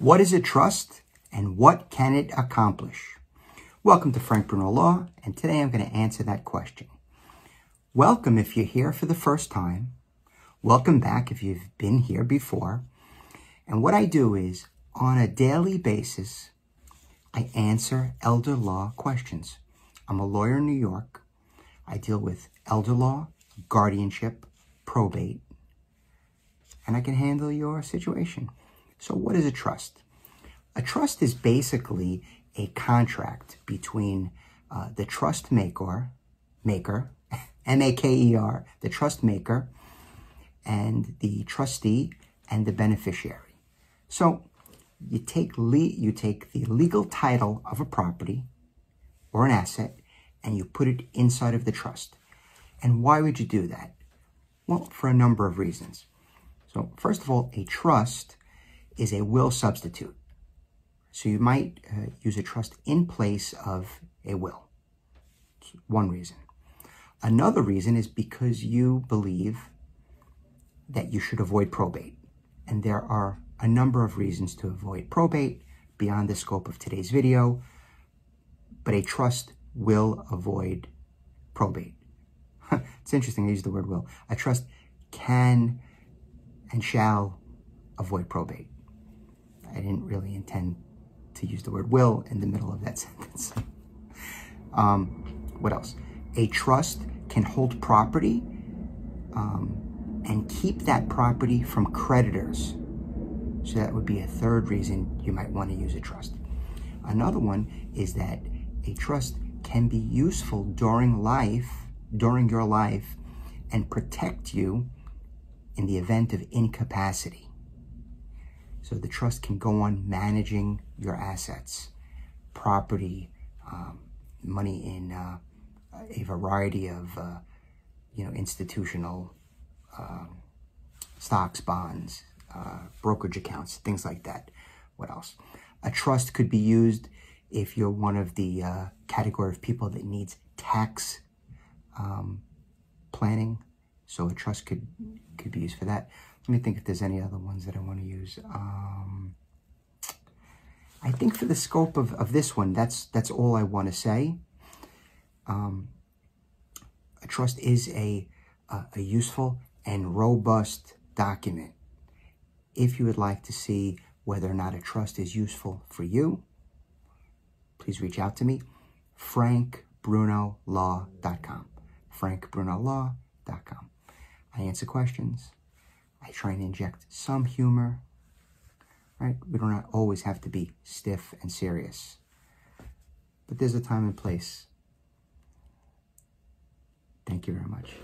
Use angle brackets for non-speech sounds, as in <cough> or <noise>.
What is a trust and what can it accomplish? Welcome to Frank Bruno Law, and today I'm going to answer that question. Welcome if you're here for the first time. Welcome back if you've been here before. And what I do is, on a daily basis, I answer elder law questions. I'm a lawyer in New York. I deal with elder law, guardianship, probate, and I can handle your situation. So, what is a trust? A trust is basically a contract between uh, the trust maker, maker, <laughs> M A K E R, the trust maker, and the trustee and the beneficiary. So, you take you take the legal title of a property or an asset and you put it inside of the trust. And why would you do that? Well, for a number of reasons. So, first of all, a trust is a will substitute. So, you might uh, use a trust in place of a will. That's one reason. Another reason is because you believe that you should avoid probate. And there are a number of reasons to avoid probate beyond the scope of today's video, but a trust will avoid probate. <laughs> it's interesting, I use the word will. A trust can and shall avoid probate. I didn't really intend to use the word will in the middle of that <laughs> sentence. um, what else? A trust can hold property um, and keep that property from creditors. So that would be a third reason you might want to use a trust. Another one is that a trust can be useful during life, during your life, and protect you in the event of incapacity. So the trust can go on managing your assets, property, um, money in uh, a variety of, uh, you know, institutional um, stocks, bonds, uh, brokerage accounts, things like that. What else? A trust could be used if you're one of the uh, category of people that needs tax um, planning. So a trust could could be used for that. Let me think if there's any other ones that I want to use. Um, I think for the scope of, of this one, that's that's all I want to say. Um, a trust is a, a, a useful and robust document. If you would like to see whether or not a trust is useful for you, please reach out to me, frankbrunolaw.com. frankbrunolaw.com. I answer questions. I try and inject some humor. Right? We don't always have to be stiff and serious. But there's a time and place. Thank you very much.